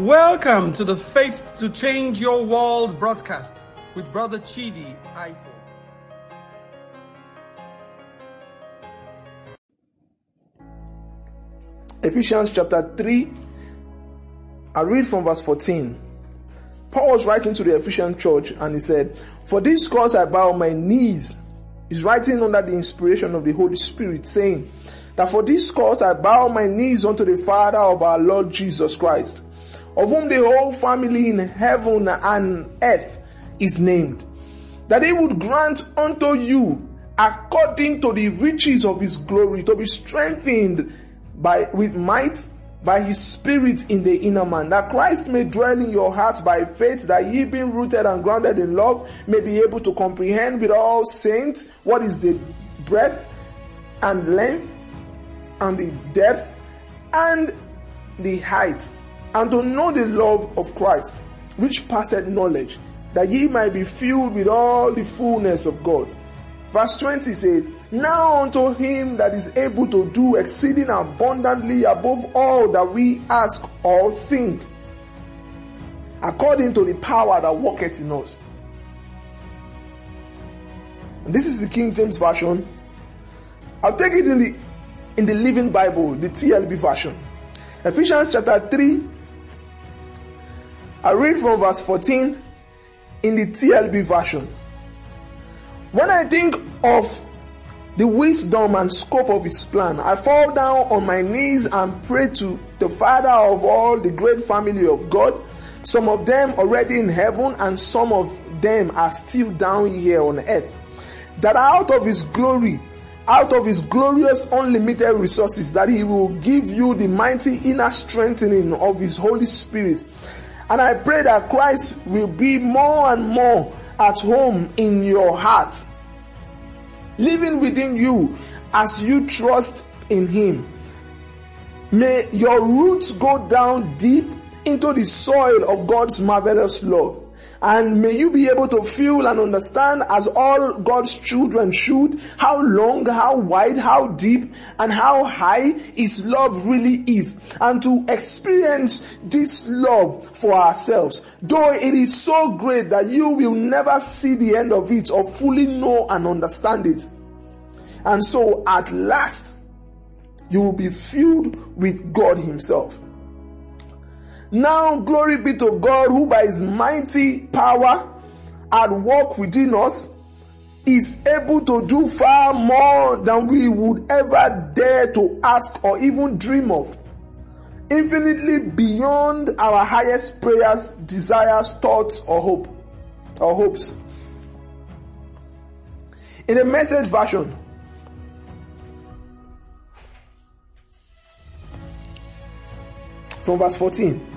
Welcome to the Faith to Change Your World broadcast with Brother Chidi Ifo. Ephesians chapter 3, I read from verse 14. Paul was writing to the Ephesian church and he said, For this cause I bow my knees. He's writing under the inspiration of the Holy Spirit, saying, That for this cause I bow my knees unto the Father of our Lord Jesus Christ, of whom the whole family in heaven and earth is named, that he would grant unto you according to the riches of his glory to be strengthened by with might by his spirit in the inner man, that Christ may dwell in your hearts by faith, that ye being rooted and grounded in love may be able to comprehend with all saints what is the breadth and length and the depth and the height, and to know the love of Christ, which passeth knowledge, that ye might be filled with all the fullness of God. Verse 20 says, Now unto him that is able to do exceeding abundantly above all that we ask or think, according to the power that worketh in us. And this is the King James Version. I'll take it in the in the Living Bible, the TLB version. Ephesians chapter 3. I read from verse 14 in the TLB version. When I think of the wisdom and scope of his plan, I fall down on my knees and pray to the Father of all the great family of God, some of them already in heaven and some of them are still down here on earth, that out of his glory, out of his glorious unlimited resources, that he will give you the mighty inner strengthening of his Holy Spirit. And I pray that Christ will be more and more at home in your heart, living within you as you trust in Him. May your roots go down deep into the soil of God's marvelous love. And may you be able to feel and understand as all God's children should how long, how wide, how deep and how high His love really is. And to experience this love for ourselves. Though it is so great that you will never see the end of it or fully know and understand it. And so at last, you will be filled with God Himself. Now glory be to God who by his mighty power at work within us is able to do far more than we would ever dare to ask or even dream of. Infinitely beyond our highest prayers, desires, thoughts, or hope or hopes. In the message version, from verse 14.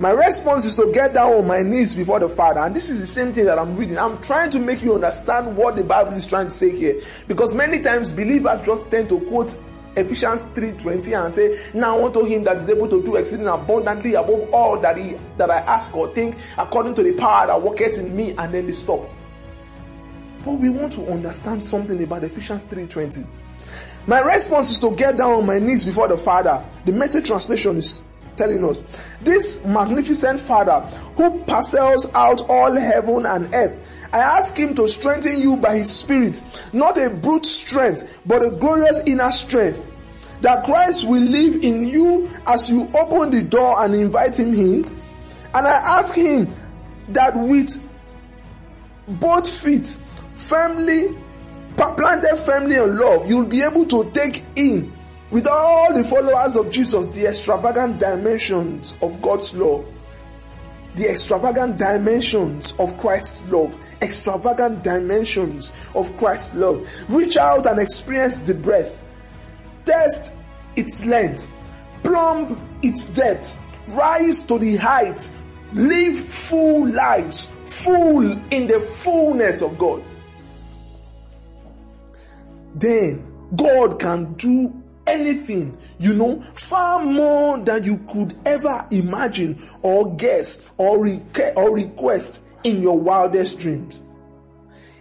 My response is to get down on my knees before the Father. And this is the same thing that I'm reading. I'm trying to make you understand what the Bible is trying to say here. Because many times believers just tend to quote Ephesians 3:20 and say, Now unto him that is able to do exceeding abundantly above all that he that I ask or think, according to the power that worketh in me, and then they stop. But we want to understand something about Ephesians 3:20. My response is to get down on my knees before the Father. The message translation is telling us this magnificent Father who parcels out all heaven and earth. I ask him to strengthen you by his spirit, not a brute strength, but a glorious inner strength. That Christ will live in you as you open the door and invite him in. And I ask him that with both feet firmly planted firmly in love, you'll be able to take in with all the followers of Jesus, the extravagant dimensions of God's love, the extravagant dimensions of Christ's love, extravagant dimensions of Christ's love. Reach out and experience the breath. test its length, plumb its depth, rise to the height, live full lives, full in the fullness of God. Then God can do anything, you know, far more than you could ever imagine or guess or, or request in your wildest dreams.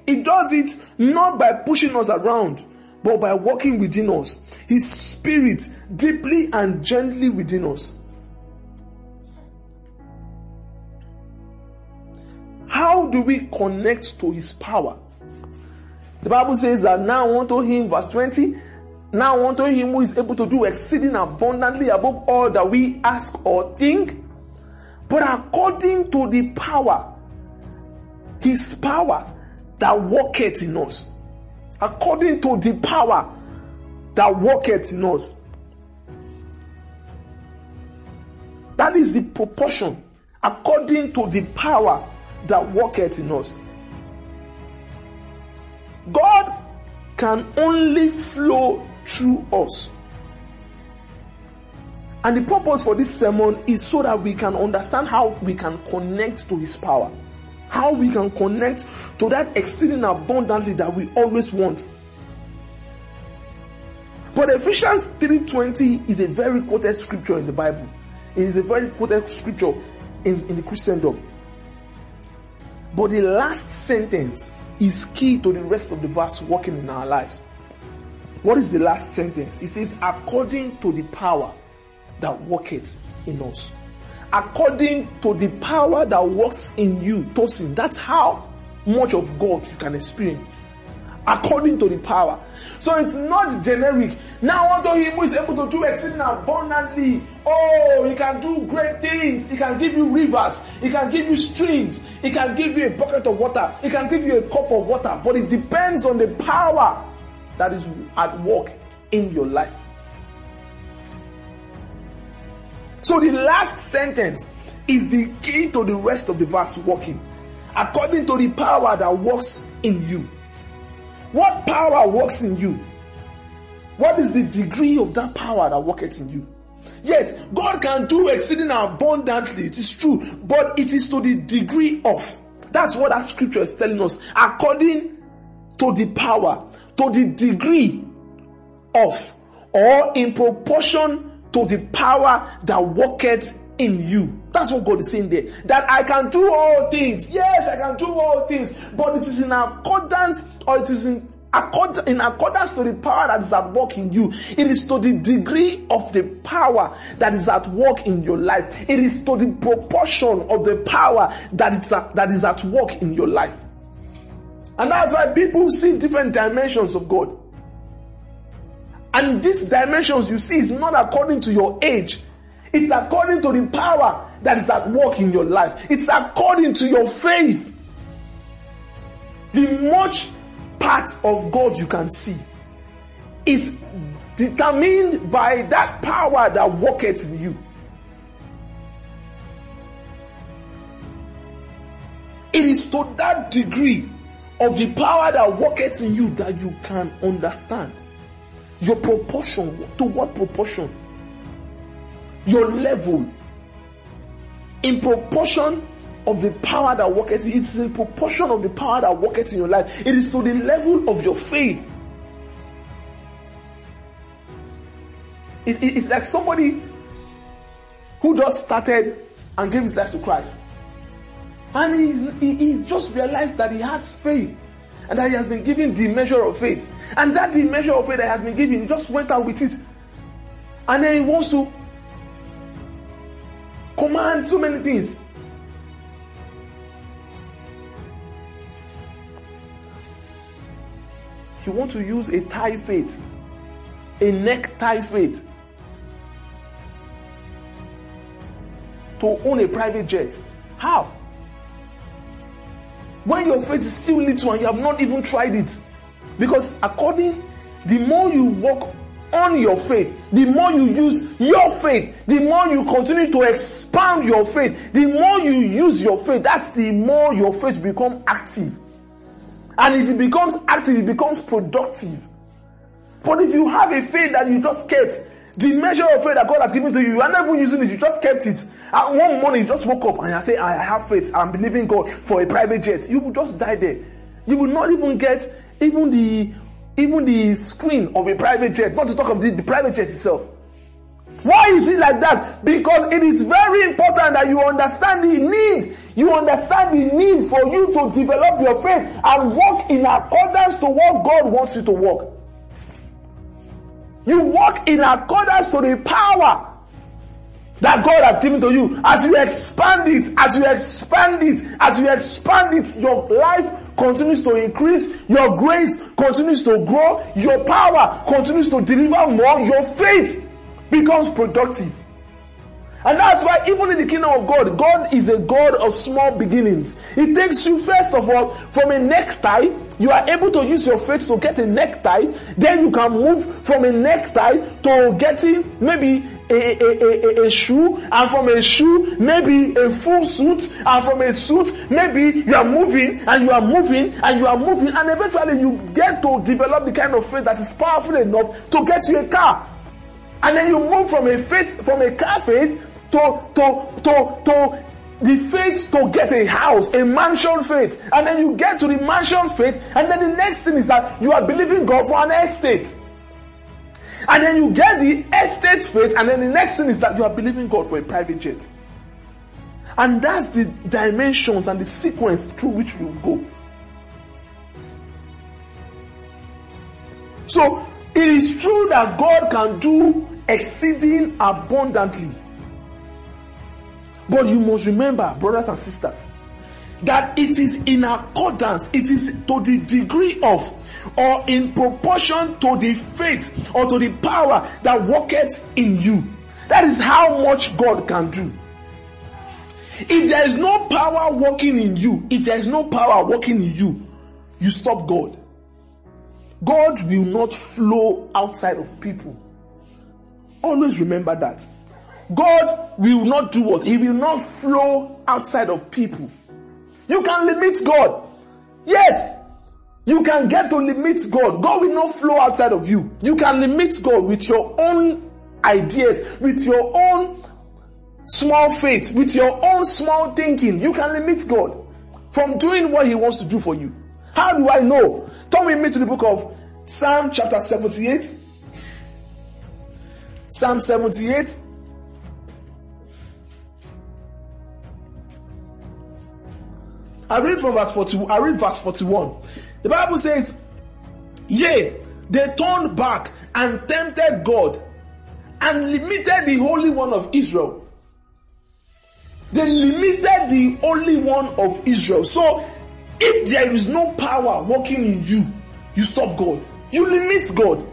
He does it not by pushing us around, but by working within us. His spirit deeply and gently within us. how do we connect to his power? The Bible says that now unto him, verse 20, now unto him who is able to do exceeding abundantly above all that we ask or think, but according to the power, his power that worketh in us. According to the power that worketh in us. That is the proportion according to the power that worketh in us. God can only flow through us. And the purpose for this sermon is so that we can understand how we can connect to His power. How we can connect to that exceeding abundantly that we always want. But Ephesians 3.20 is a very quoted scripture in the Bible. It is a very quoted scripture in, in the Christendom. But the last sentence is key to the rest of the verse working in our lives. What is the last sentence? It says, according to the power that worketh in us. According to the power that works in you, Tosin. That's how much of God you can experience according to the power. So it's not generic. Now unto him who is able to do exceeding abundantly. Oh, he can do great things. He can give you rivers. He can give you streams. He can give you a bucket of water. He can give you a cup of water. But it depends on the power that is at work in your life. So the last sentence is the key to the rest of the verse working. According to the power that works in you. What power works in you? What is the degree of that power that worketh in you? Yes, God can do exceeding abundantly. It is true, but it is to the degree of. That's what that scripture is telling us. According to the power, to the degree of, or in proportion to the power that worketh in you. That's what God is saying there. That I can do all things. Yes, I can do all things. But it is in accordance or it is in accord, in accordance to the power that is at work in you. It is to the degree of the power that is at work in your life. It is to the proportion of the power that is at, that is at work in your life. And that's why people see different dimensions of God. And these dimensions you see is not according to your age. It's according to the power that is at work in your life. It's according to your faith. The much part of God you can see is determined by that power that worketh in you. It is to that degree of the power that worketh in you that you can understand your proportion. To what proportion? Your level. In proportion of the power that worketh, it's in proportion of the power that worketh in your life. It is to the level of your faith. It, it, it's like somebody who just started and gave his life to Christ. And he, he, he just realized that he has faith and that he has been given the measure of faith. And that the measure of faith that has been given, he just went out with it. And then he wants to command so many things. You want to use a tie faith, a necktie faith, to own a private jet. How? When your faith is still little and you have not even tried it. Because according, the more you work on your faith, the more you use your faith, the more you continue to expand your faith, the more you use your faith, that's the more your faith become active. And if it becomes active, it becomes productive. But if you have a faith that you just kept, the measure of faith that God has given to you, you are not even using it, you just kept it. One morning you just woke up and you say, I have faith, I'm believing God for a private jet. You will just die there. You will not even get even the even the screen of a private jet, not to talk of the, the private jet itself. Why is it like that? Because it is very important that you understand the need. You understand the need for you to develop your faith and walk in accordance to what God wants you to walk. You walk in accordance to the power that God has given to you, as you expand it, as you expand it, as you expand it, your life continues to increase, your grace continues to grow, your power continues to deliver more, your faith becomes productive. And that's why even in the kingdom of God, God is a God of small beginnings. He takes you first of all from a necktie. You are able to use your faith to get a necktie. Then you can move from a necktie to getting maybe a, a, a, a, shoe and from a shoe maybe a full suit and from a suit maybe you are moving and you are moving and you are moving and eventually you get to develop the kind of faith that is powerful enough to get you a car. And then you move from a faith, from a car faith to, to, to, to the faith to get a house, a mansion faith. And then you get to the mansion faith. And then the next thing is that you are believing God for an estate. And then you get the estate faith. And then the next thing is that you are believing God for a private jet. And that's the dimensions and the sequence through which you go. So it is true that God can do exceeding abundantly but you must remember, brothers and sisters, that it is in accordance, it is to the degree of, or in proportion to the faith or to the power that worketh in you. That is how much God can do. If there is no power working in you, if there is no power working in you, you stop God. God will not flow outside of people. Always remember that. God will not do what? He will not flow outside of people. You can limit God. Yes. You can get to limit God. God will not flow outside of you. You can limit God with your own ideas, with your own small faith, with your own small thinking. You can limit God from doing what He wants to do for you. How do I know? Turn with me to the book of Psalm chapter 78. Psalm 78. I read from verse 41. I read verse 41. The Bible says, Yea, they turned back and tempted God and limited the Holy One of Israel. They limited the Holy One of Israel. So, if there is no power working in you, you stop God. You limit God.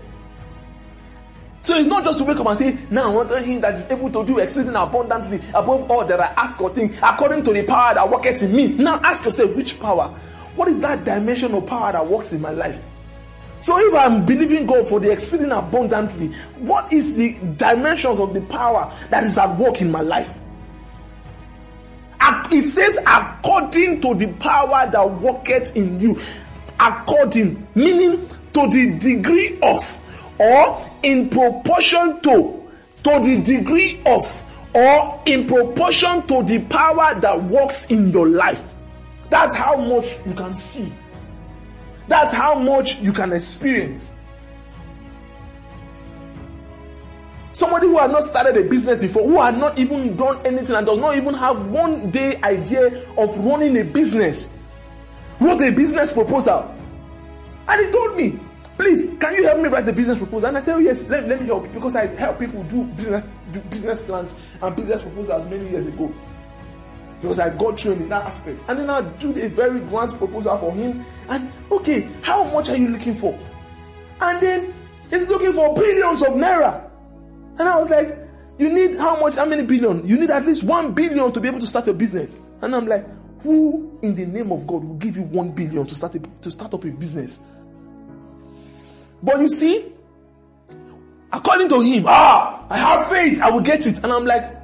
So it's not just to wake up and say, now I want him that is able to do exceeding abundantly above all that I ask or think, according to the power that worketh in me. Now ask yourself, which power? What is that dimension of power that works in my life? So if I'm believing God for the exceeding abundantly, what is the dimensions of the power that is at work in my life? It says according to the power that worketh in you. According, meaning to the degree of or in proportion to to the degree of or in proportion to the power that works in your life. That's how much you can see. That's how much you can experience. Somebody who had not started a business before who had not even done anything and does not even have one day idea of running a business wrote a business proposal. And he told me please, can you help me write the business proposal? And I said, oh yes, let, let me help you because I help people do business, do business plans and business proposals many years ago. Because I got trained in that aspect. And then I do a very grand proposal for him. And okay, how much are you looking for? And then he's looking for billions of naira. And I was like, you need how much, how many billion? You need at least one billion to be able to start your business. And I'm like, who in the name of God will give you one billion to start a, to start up a business? But you see, according to him, ah, I have faith, I will get it. And I'm like,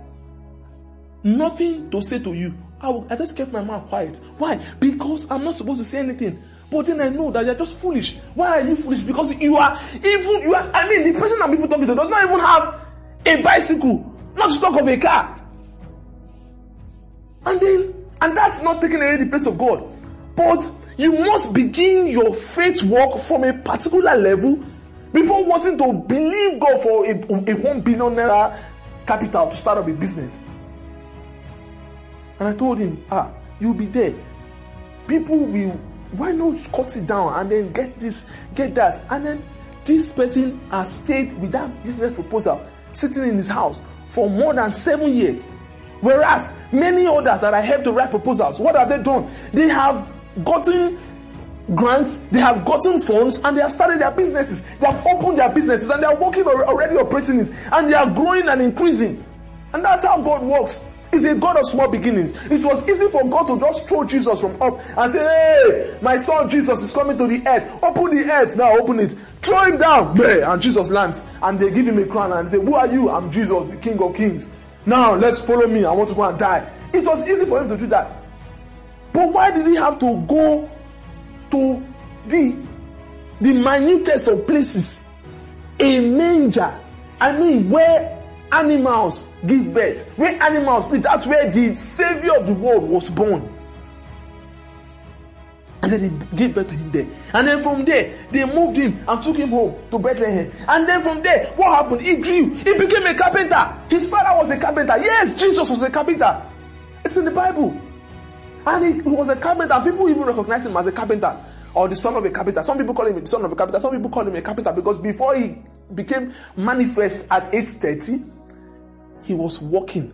nothing to say to you. I, will, I just kept my mouth quiet. Why? Because I'm not supposed to say anything. But then I know that you're just foolish. Why are you foolish? Because you are even, you are, I mean, the person I'm even talking to does not even have a bicycle, not to talk of a car. And then, and that's not taking away the place of God. But you must begin your faith work from a particular level before wanting to believe God for a, a one billion naira capital to start up a business. And I told him, ah, you'll be there. People will, why not cut it down and then get this, get that. And then this person has stayed with that business proposal sitting in his house for more than seven years. Whereas many others that I helped to write proposals, what have they done? They have gotten grants, they have gotten funds, and they have started their businesses. They have opened their businesses and they are working already operating it, and they are growing and increasing. And that's how God works. He's a God of small beginnings. It was easy for God to just throw Jesus from up and say, Hey, my son Jesus is coming to the earth. Open the earth. Now open it. Throw him down. And Jesus lands. And they give him a crown and say, Who are you? I'm Jesus, the King of Kings. Now let's follow me. I want to go and die. It was easy for him to do that. But why did he have to go to the the minutest of places? A manger. I mean, where animals give birth, where animals sleep, that's where the savior of the world was born. And then they gave birth to him there. And then from there, they moved him and took him home to Bethlehem. And then from there, what happened? He grew. He became a carpenter. His father was a carpenter. Yes, Jesus was a carpenter. It's in the Bible. And he was a carpenter. People even recognize him as a carpenter or the son of a carpenter. Some people call him the son of a carpenter. Some people call him a carpenter because before he became manifest at age 30, he was working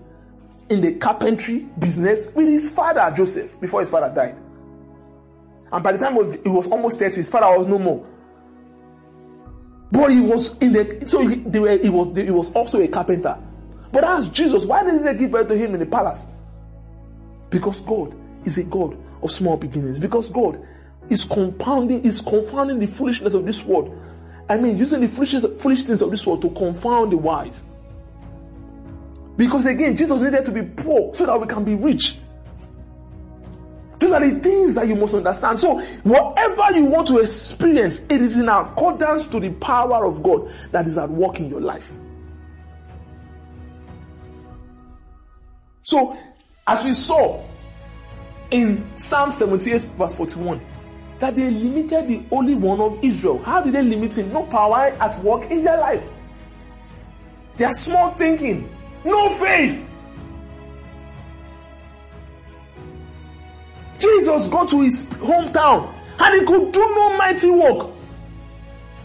in the carpentry business with his father Joseph before his father died. And by the time was, he was almost 30, his father was no more. But he was in the so he, were, he was he was also a carpenter. But as Jesus. Why didn't they give birth to him in the palace? Because God is a God of small beginnings. Because God is compounding, is confounding the foolishness of this world. I mean, using the foolish, foolish things of this world to confound the wise. Because again, Jesus needed to be poor so that we can be rich. These are the things that you must understand. So, whatever you want to experience, it is in accordance to the power of God that is at work in your life. So, as we saw in Psalm 78, verse 41, that they limited the Holy One of Israel. How did they limit him? No power at work in their life. They are small thinking. No faith. Jesus got to his hometown and he could do no mighty work.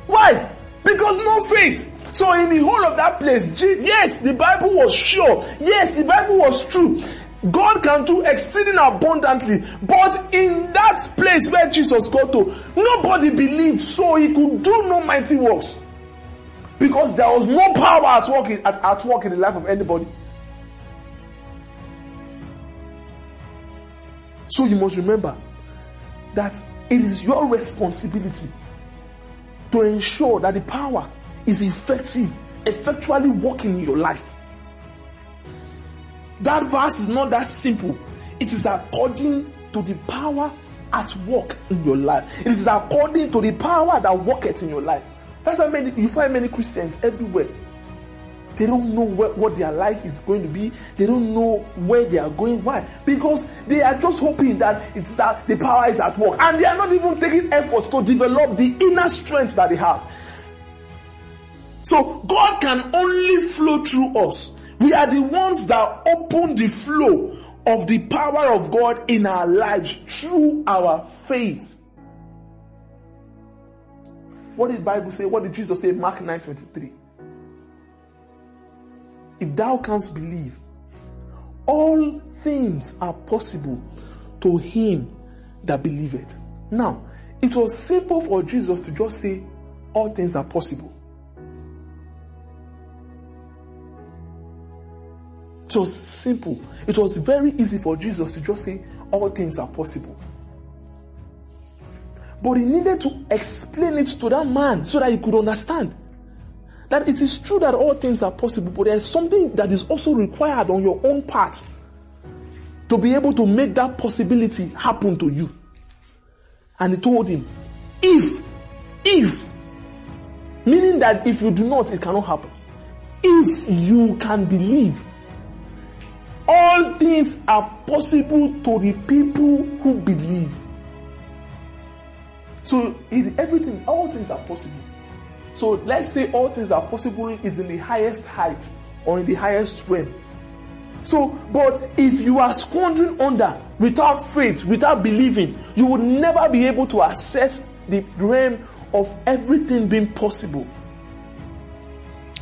Why? Because no faith. So in the whole of that place, yes, the Bible was sure. Yes, the Bible was true. God can do exceeding abundantly. But in that place where Jesus got to, nobody believed, so he could do no mighty works. Because there was no power at work in, at, at work in the life of anybody. So you must remember that it is your responsibility to ensure that the power is effective, effectually working in your life. That verse is not that simple. It is according to the power at work in your life. It is according to the power that worketh in your life. That's why many, you find many Christians everywhere. They don't know what, what their life is going to be. They don't know where they are going. Why? Because they are just hoping that it's that the power is at work. And they are not even taking effort to develop the inner strength that they have. So God can only flow through us. We are the ones that open the flow of the power of God in our lives through our faith. What did Bible say? What did Jesus say? Mark 9 23. If thou canst believe, all things are possible to him that believeth. Now, it was simple for Jesus to just say, all things are possible. It was simple. It was very easy for Jesus to just say, all things are possible. But he needed to explain it to that man so that he could understand that it is true that all things are possible, but there is something that is also required on your own part to be able to make that possibility happen to you. And he told him, if, if, meaning that if you do not, it cannot happen. If you can believe, all things are possible to the people who believe. So in everything, all things are possible. So let's say all things are possible is in the highest height or in the highest realm. So, but if you are squandering under without faith, without believing, you will never be able to access the realm of everything being possible.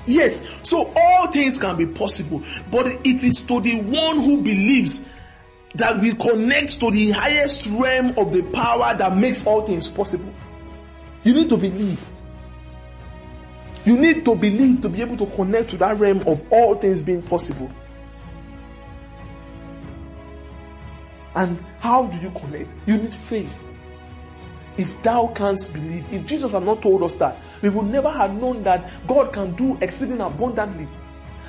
Yes, so all things can be possible, but it is to the one who believes that we connect to the highest realm of the power that makes all things possible. You need to believe. You need to believe to be able to connect to that realm of all things being possible. And how do you connect? You need faith. If thou canst believe, if Jesus had not told us that, we would never have known that God can do exceeding abundantly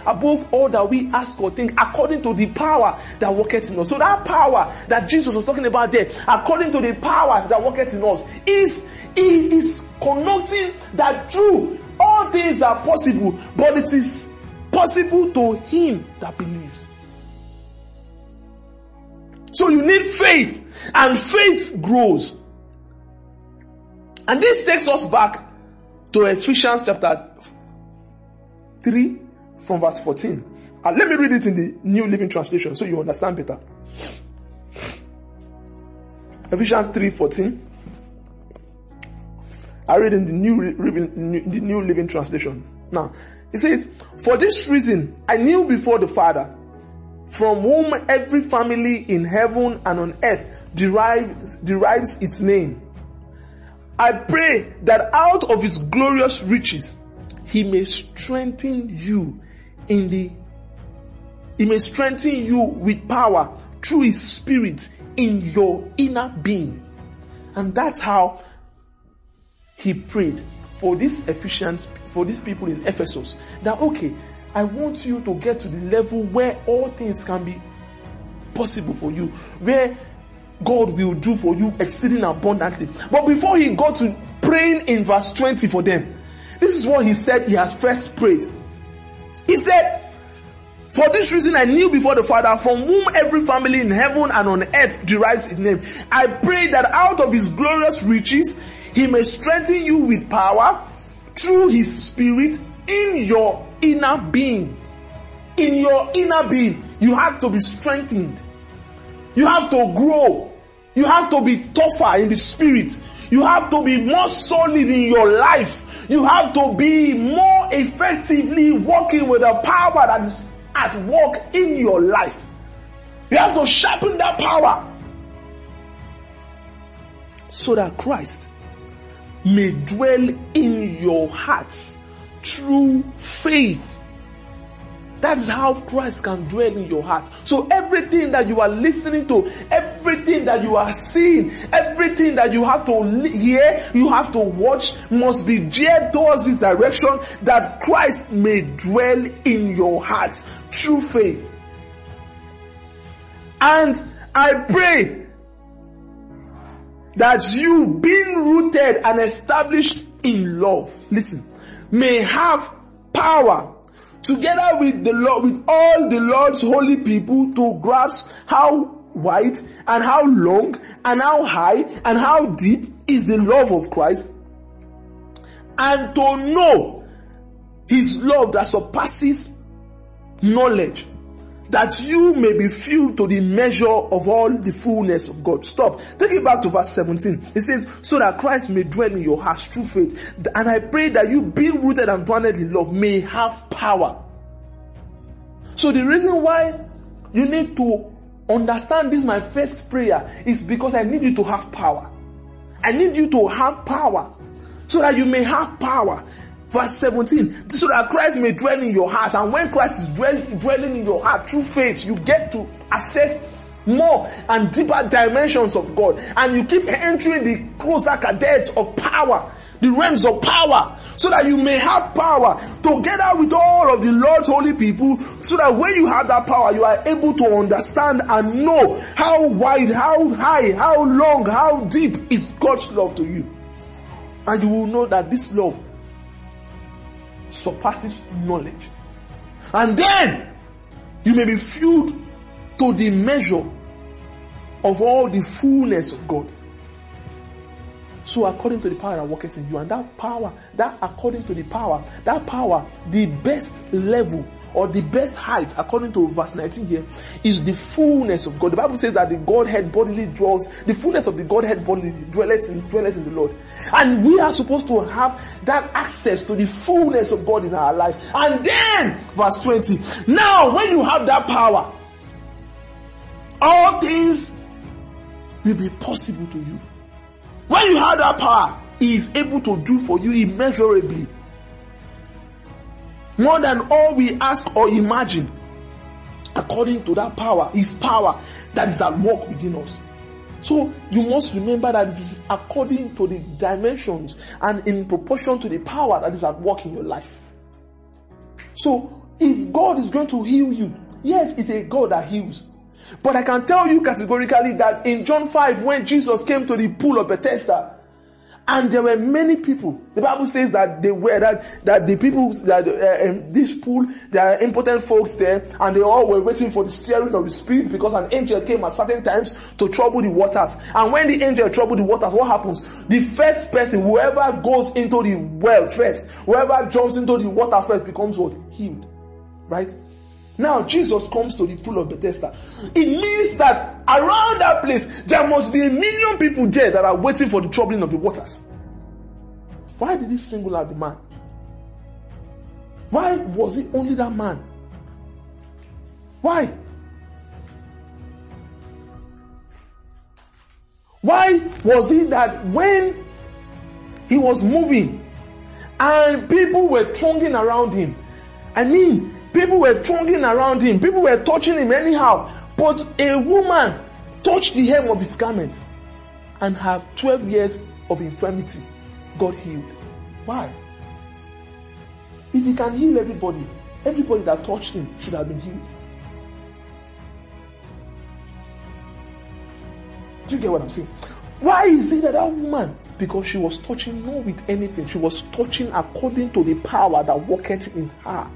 above all that we ask or think according to the power that worketh in us. So that power that Jesus was talking about there, according to the power that worketh in us, is, is connecting that true all things are possible, but it is possible to him that believes. So you need faith, and faith grows. And this takes us back to Ephesians chapter 3 from verse 14. And let me read it in the New Living Translation so you understand better. Ephesians 3:14. I read in the New, the New Living Translation. Now, it says, For this reason I knew before the Father, from whom every family in heaven and on earth derives, derives its name. I pray that out of his glorious riches he may strengthen you in the he may strengthen you with power through his spirit in your inner being. And that's how he prayed for these Ephesians, for these people in Ephesus, that okay, I want you to get to the level where all things can be possible for you, where God will do for you exceeding abundantly. But before he got to praying in verse 20 for them, this is what he said he had first prayed. He said, for this reason I knew before the Father, from whom every family in heaven and on earth derives its name. I pray that out of his glorious riches, he may strengthen you with power through his spirit in your inner being. In your inner being, you have to be strengthened. You have to grow. You have to be tougher in the spirit. You have to be more solid in your life. You have to be more effectively working with the power that is at work in your life. You have to sharpen that power so that Christ may dwell in your hearts through faith. That is how Christ can dwell in your heart. So everything that you are listening to, everything that you are seeing, everything that you have to hear, you have to watch must be geared towards this direction that Christ may dwell in your hearts through faith. And I pray that you being rooted and established in love, listen, may have power together with the Lord, with all the Lord's holy people to grasp how wide and how long and how high and how deep is the love of Christ and to know his love that surpasses knowledge that you may be filled to the measure of all the fullness of God. Stop. Take it back to verse 17. It says, so that Christ may dwell in your hearts through faith. And I pray that you being rooted and planted in love may have power. So the reason why you need to understand this my first prayer is because I need you to have power. I need you to have power so that you may have power Verse 17, so that Christ may dwell in your heart. And when Christ is dwell, dwelling in your heart through faith, you get to access more and deeper dimensions of God. And you keep entering the closer cadets of power, the realms of power, so that you may have power together with all of the Lord's holy people, so that when you have that power, you are able to understand and know how wide, how high, how long, how deep is God's love to you. And you will know that this love surpasses knowledge. And then you may be filled to the measure of all the fullness of God. So according to the power that worketh in you, and that power, that according to the power, that power, the best level or the best height, according to verse 19 here, is the fullness of God. The Bible says that the Godhead bodily dwells, the fullness of the Godhead bodily dwelleth in, dwelleth in the Lord. And we are supposed to have that access to the fullness of God in our lives. And then, verse 20, now when you have that power, all things will be possible to you. When you have that power, He is able to do for you immeasurably more than all we ask or imagine, according to that power, His power that is at work within us. So you must remember that it is according to the dimensions and in proportion to the power that is at work in your life. So if God is going to heal you, yes, it's a God that heals. But I can tell you categorically that in John 5, when Jesus came to the pool of Bethesda, and there were many people. The Bible says that they were that that the people that uh, um, this pool there are important folks there, and they all were waiting for the steering of the spirit because an angel came at certain times to trouble the waters. And when the angel troubled the waters, what happens? The first person, whoever goes into the well first, whoever jumps into the water first, becomes what healed, right? Now Jesus comes to the pool of Bethesda. It means that around that place, there must be a million people there that are waiting for the troubling of the waters. Why did he single out the man? Why was it only that man? Why? Why was it that when he was moving and people were thronging around him? I mean, People were thronging around him. People were touching him anyhow. But a woman touched the hem of his garment and her 12 years of infirmity got healed. Why? If he can heal everybody, everybody that touched him should have been healed. Do you get what I'm saying? Why is it that that woman? Because she was touching not with anything, she was touching according to the power that worketh in her.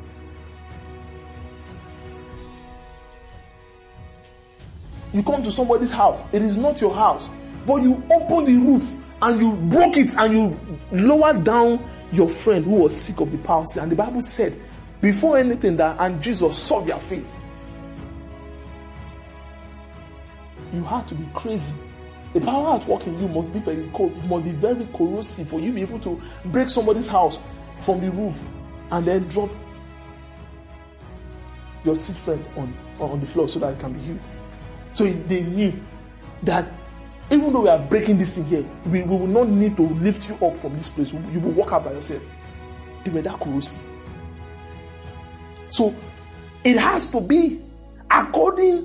You come to somebody's house, it is not your house, but you open the roof and you broke it and you lowered down your friend who was sick of the palsy. And the Bible said, before anything that, and Jesus saw their faith. You had to be crazy. The power at work in you must be very must be very corrosive for you to be able to break somebody's house from the roof and then drop your sick friend on, on the floor so that it can be healed. So they knew that even though we are breaking this in here, we, we will not need to lift you up from this place. You will walk out by yourself. They were that corrosive. So it has to be according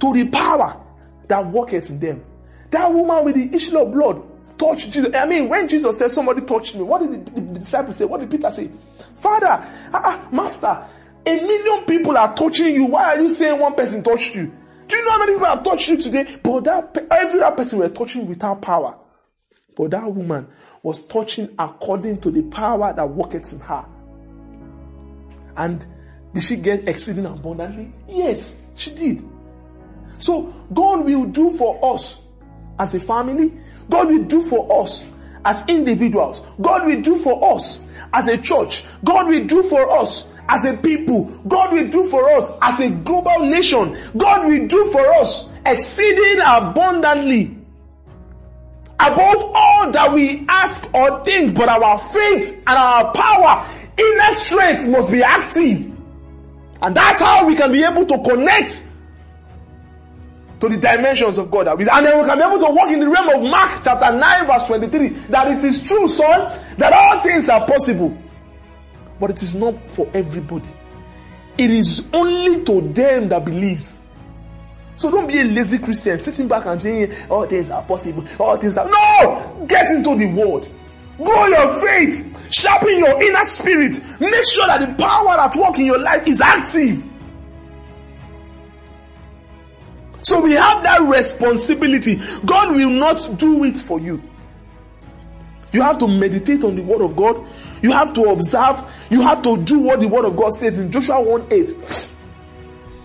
to the power that worketh in them. That woman with the issue of blood touched Jesus. I mean, when Jesus said, Somebody touched me, what did the, the disciples say? What did Peter say? Father, uh, uh, Master, a million people are touching you. Why are you saying one person touched you? Do you know how many people have touched you today? But that every other person were touching without power. But that woman was touching according to the power that worketh in her. And did she get exceeding abundantly? Yes, she did. So God will do for us as a family. God will do for us as individuals. God will do for us as a church. God will do for us as a people. God will do for us as a global nation. God will do for us exceeding abundantly above all that we ask or think, but our faith and our power, inner strength must be active. And that's how we can be able to connect to the dimensions of God. And then we can be able to walk in the realm of Mark chapter 9 verse 23 that it is true, son, that all things are possible but it is not for everybody. It is only to them that believes. So don't be a lazy Christian sitting back and saying all things are possible. All things are no. Get into the word. Grow your faith. Sharpen your inner spirit. Make sure that the power at work in your life is active. So we have that responsibility. God will not do it for you. You have to meditate on the word of God. You have to observe. You have to do what the word of God says in Joshua 1 8.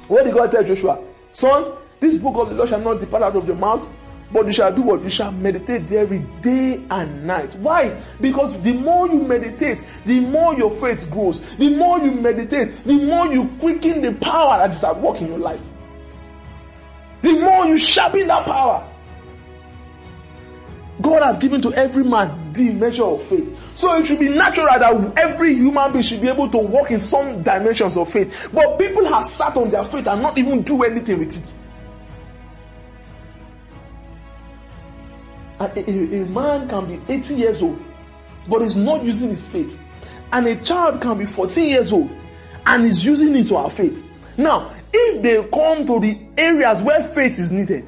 What did God tell Joshua? Son, this book of the law shall not depart out of your mouth, But you shall do what? You shall meditate every day and night. Why? Because the more you meditate, the more your faith grows. The more you meditate, the more you quicken the power that is at work in your life. The more you sharpen that power. God has given to every man the measure of faith. So it should be natural that every human being should be able to walk in some dimensions of faith. But people have sat on their faith and not even do anything with it. A, a, a man can be 80 years old, but is not using his faith. And a child can be 14 years old and is using it to our faith. Now, if they come to the areas where faith is needed,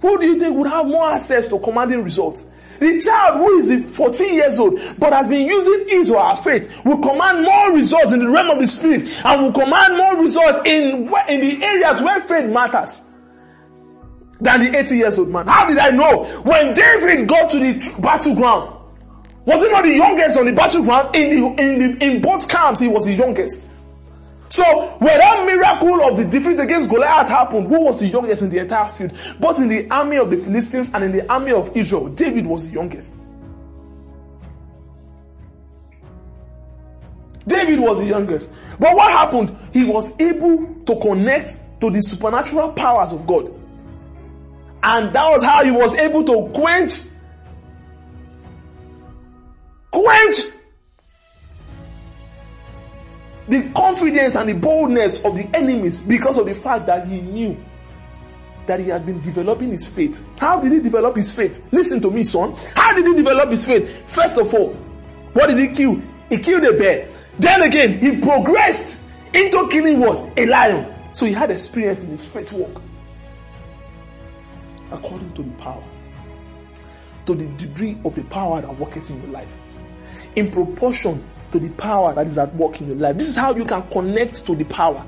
who do you think would have more access to commanding results? The child who is 14 years old but has been using his or her faith will command more results in the realm of the spirit and will command more results in, in the areas where faith matters than the 80 years old man. How did I know? When David got to the battleground, was he not the youngest on the battleground? In, the, in, the, in both camps, he was the youngest. So when that miracle of the defeat against Goliath happened, who was the youngest in the entire field? Both in the army of the Philistines and in the army of Israel, David was the youngest. David was the youngest. But what happened? He was able to connect to the supernatural powers of God. And that was how he was able to quench, quench the confidence and the boldness of the enemies because of the fact that he knew that he had been developing his faith. How did he develop his faith? Listen to me, son. How did he develop his faith? First of all, what did he kill? He killed a bear. Then again, he progressed into killing what? A lion. So he had experience in his faith walk. According to the power, to the degree of the power that worketh in your life. In proportion to the power that is at work in your life. This is how you can connect to the power.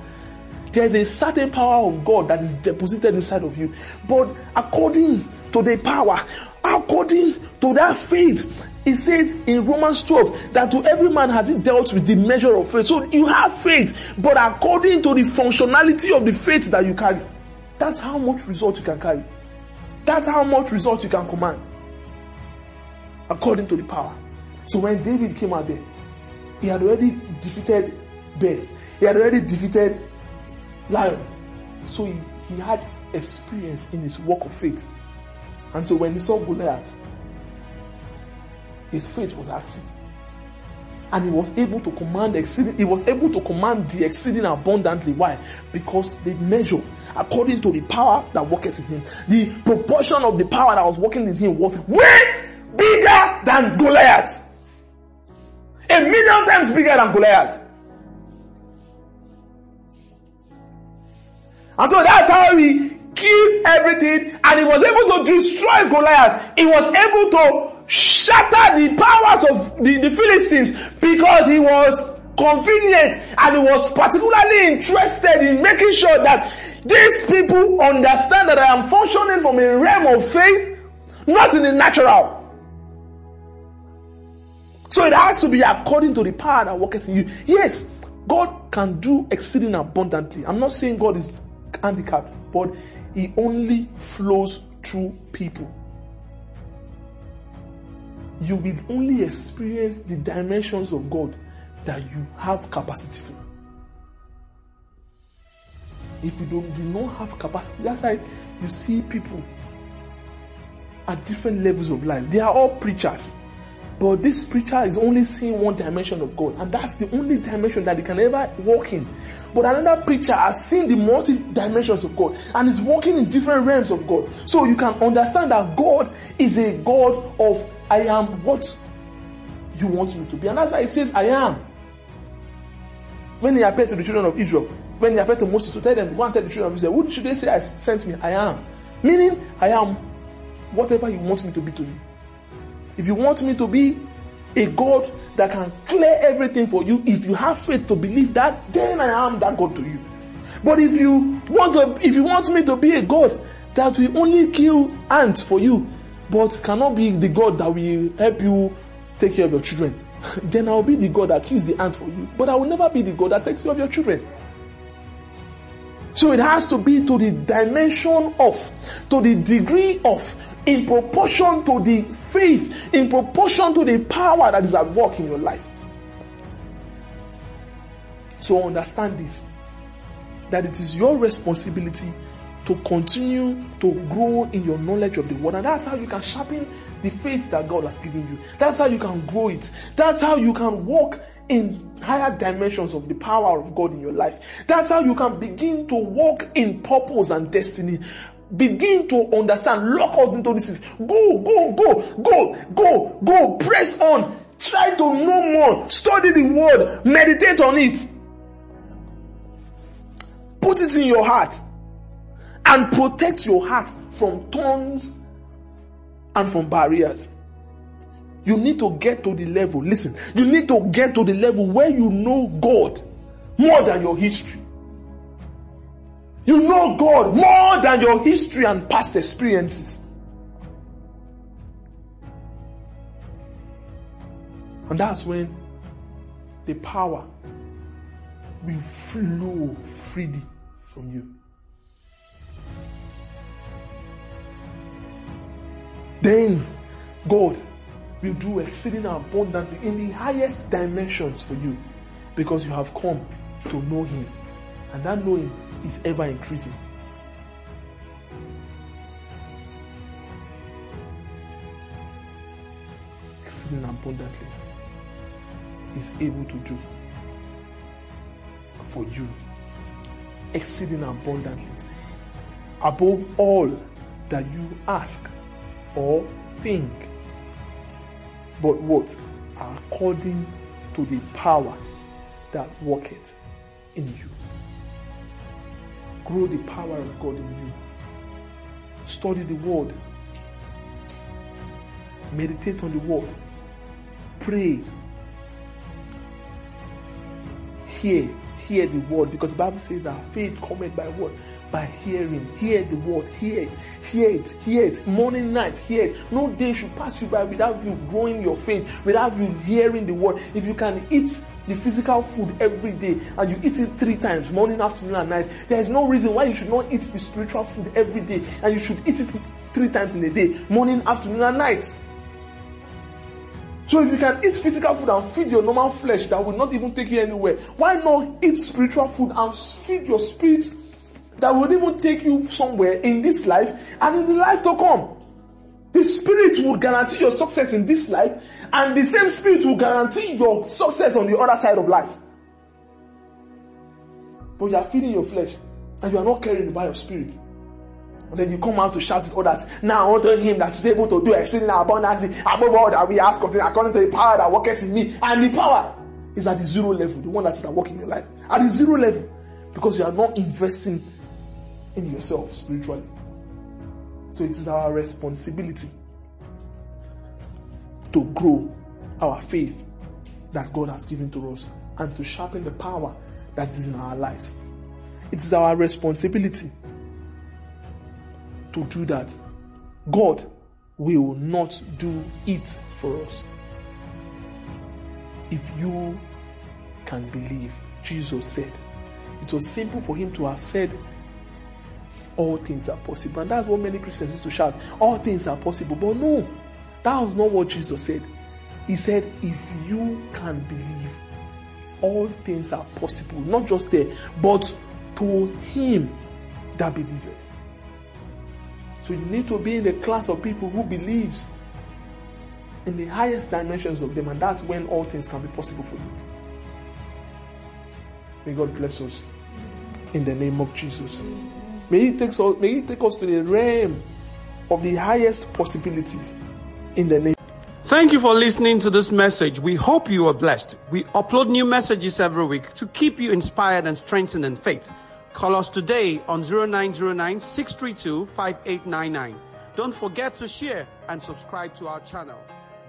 There's a certain power of God that is deposited inside of you. But according to the power, according to that faith, it says in Romans 12 that to every man has it dealt with the measure of faith. So you have faith, but according to the functionality of the faith that you carry, that's how much result you can carry. That's how much result you can command. According to the power. So when David came out there, he had already defeated bear. He had already defeated lion. So he, he had experience in his walk of faith. And so when he saw Goliath, his faith was active. And he was able to command exceeding, he was able to command the exceeding abundantly. Why? Because the measure according to the power that worketh in him. The proportion of the power that was working in him was way bigger than Goliath. A million times bigger than Goliath. And so that's how he killed everything and he was able to destroy Goliath. He was able to shatter the powers of the, the Philistines because he was convenient and he was particularly interested in making sure that these people understand that I am functioning from a realm of faith, not in the natural. So it has to be according to the power that worketh in you. Yes, God can do exceeding abundantly. I'm not saying God is handicapped, but He only flows through people. You will only experience the dimensions of God that you have capacity for. If you don't do not have capacity, that's why you see people at different levels of life. They are all preachers. But this preacher is only seeing one dimension of God, and that's the only dimension that he can ever walk in. But another preacher has seen the multi dimensions of God and is walking in different realms of God. So you can understand that God is a God of I am what you want me to be. And that's why it says I am. When he appeared to the children of Israel, when he appeared to Moses to tell them, go and tell the children of Israel, who should they say I sent me? I am. Meaning, I am whatever you want me to be to you. If you want me to be a God that can clear everything for you, if you have faith to believe that, then I am that God to you. But if you want to, if you want me to be a God that will only kill ants for you, but cannot be the God that will help you take care of your children, then I will be the God that kills the ant for you. But I will never be the God that takes care of your children. So it has to be to the dimension of, to the degree of, in proportion to the faith, in proportion to the power that is at work in your life. So understand this that it is your responsibility to continue to grow in your knowledge of the word. And that's how you can sharpen the faith that God has given you. That's how you can grow it. That's how you can walk in higher dimensions of the power of God in your life. That's how you can begin to walk in purpose and destiny. Begin to understand, lock out into this. Go, go, go, go, go, go, press on. Try to know more. Study the word. Meditate on it. Put it in your heart and protect your heart from thorns and from barriers. You need to get to the level, listen, you need to get to the level where you know God more than your history. You know God more than your history and past experiences. And that's when the power will flow freely from you. Then God will do exceeding abundantly in the highest dimensions for you because you have come to know Him. And that knowing is ever increasing. Exceeding abundantly is able to do for you exceeding abundantly above all that you ask or think. But what? According to the power that worketh in you. Grow the power of God in you. Study the word. Meditate on the word. Pray. Hear hear the word because the Bible says that faith cometh by what? By hearing. Hear the word. Hear it. Hear it. Hear it. Morning, night. Hear it. No day should pass you by without you growing your faith, without you hearing the word. If you can eat the physical food every day and you eat it three times, morning, afternoon, and night, there is no reason why you should not eat the spiritual food every day and you should eat it three times in a day, morning, afternoon, and night. So if you can eat physical food and feed your normal flesh that will not even take you anywhere, why not eat spiritual food and feed your spirit that will even take you somewhere in this life and in the life to come? The spirit will guarantee your success in this life and the same spirit will guarantee your success on the other side of life. But you are feeding your flesh and you are not caring about your spirit. And then you come out to shout to others. Now unto him that is able to do exceeding abundantly above all that we ask of him, according to the power that worketh in me. And the power is at the zero level, the one that is at work in your life. At the zero level. Because you are not investing in yourself spiritually. So it is our responsibility to grow our faith that God has given to us and to sharpen the power that is in our lives. It is our responsibility to do that. God will not do it for us. If you can believe, Jesus said, it was simple for him to have said, all things are possible. And that's what many Christians used to shout, all things are possible. But no, that was not what Jesus said. He said, if you can believe, all things are possible. Not just there, but to him that believeth. So you need to be in the class of people who believes in the highest dimensions of them, and that's when all things can be possible for you. May God bless us in the name of Jesus. May He take us, may He take us to the realm of the highest possibilities in the name. Thank you for listening to this message. We hope you are blessed. We upload new messages every week to keep you inspired and strengthened in faith. Call us today on 0909 632 5899. Don't forget to share and subscribe to our channel.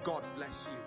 God bless you.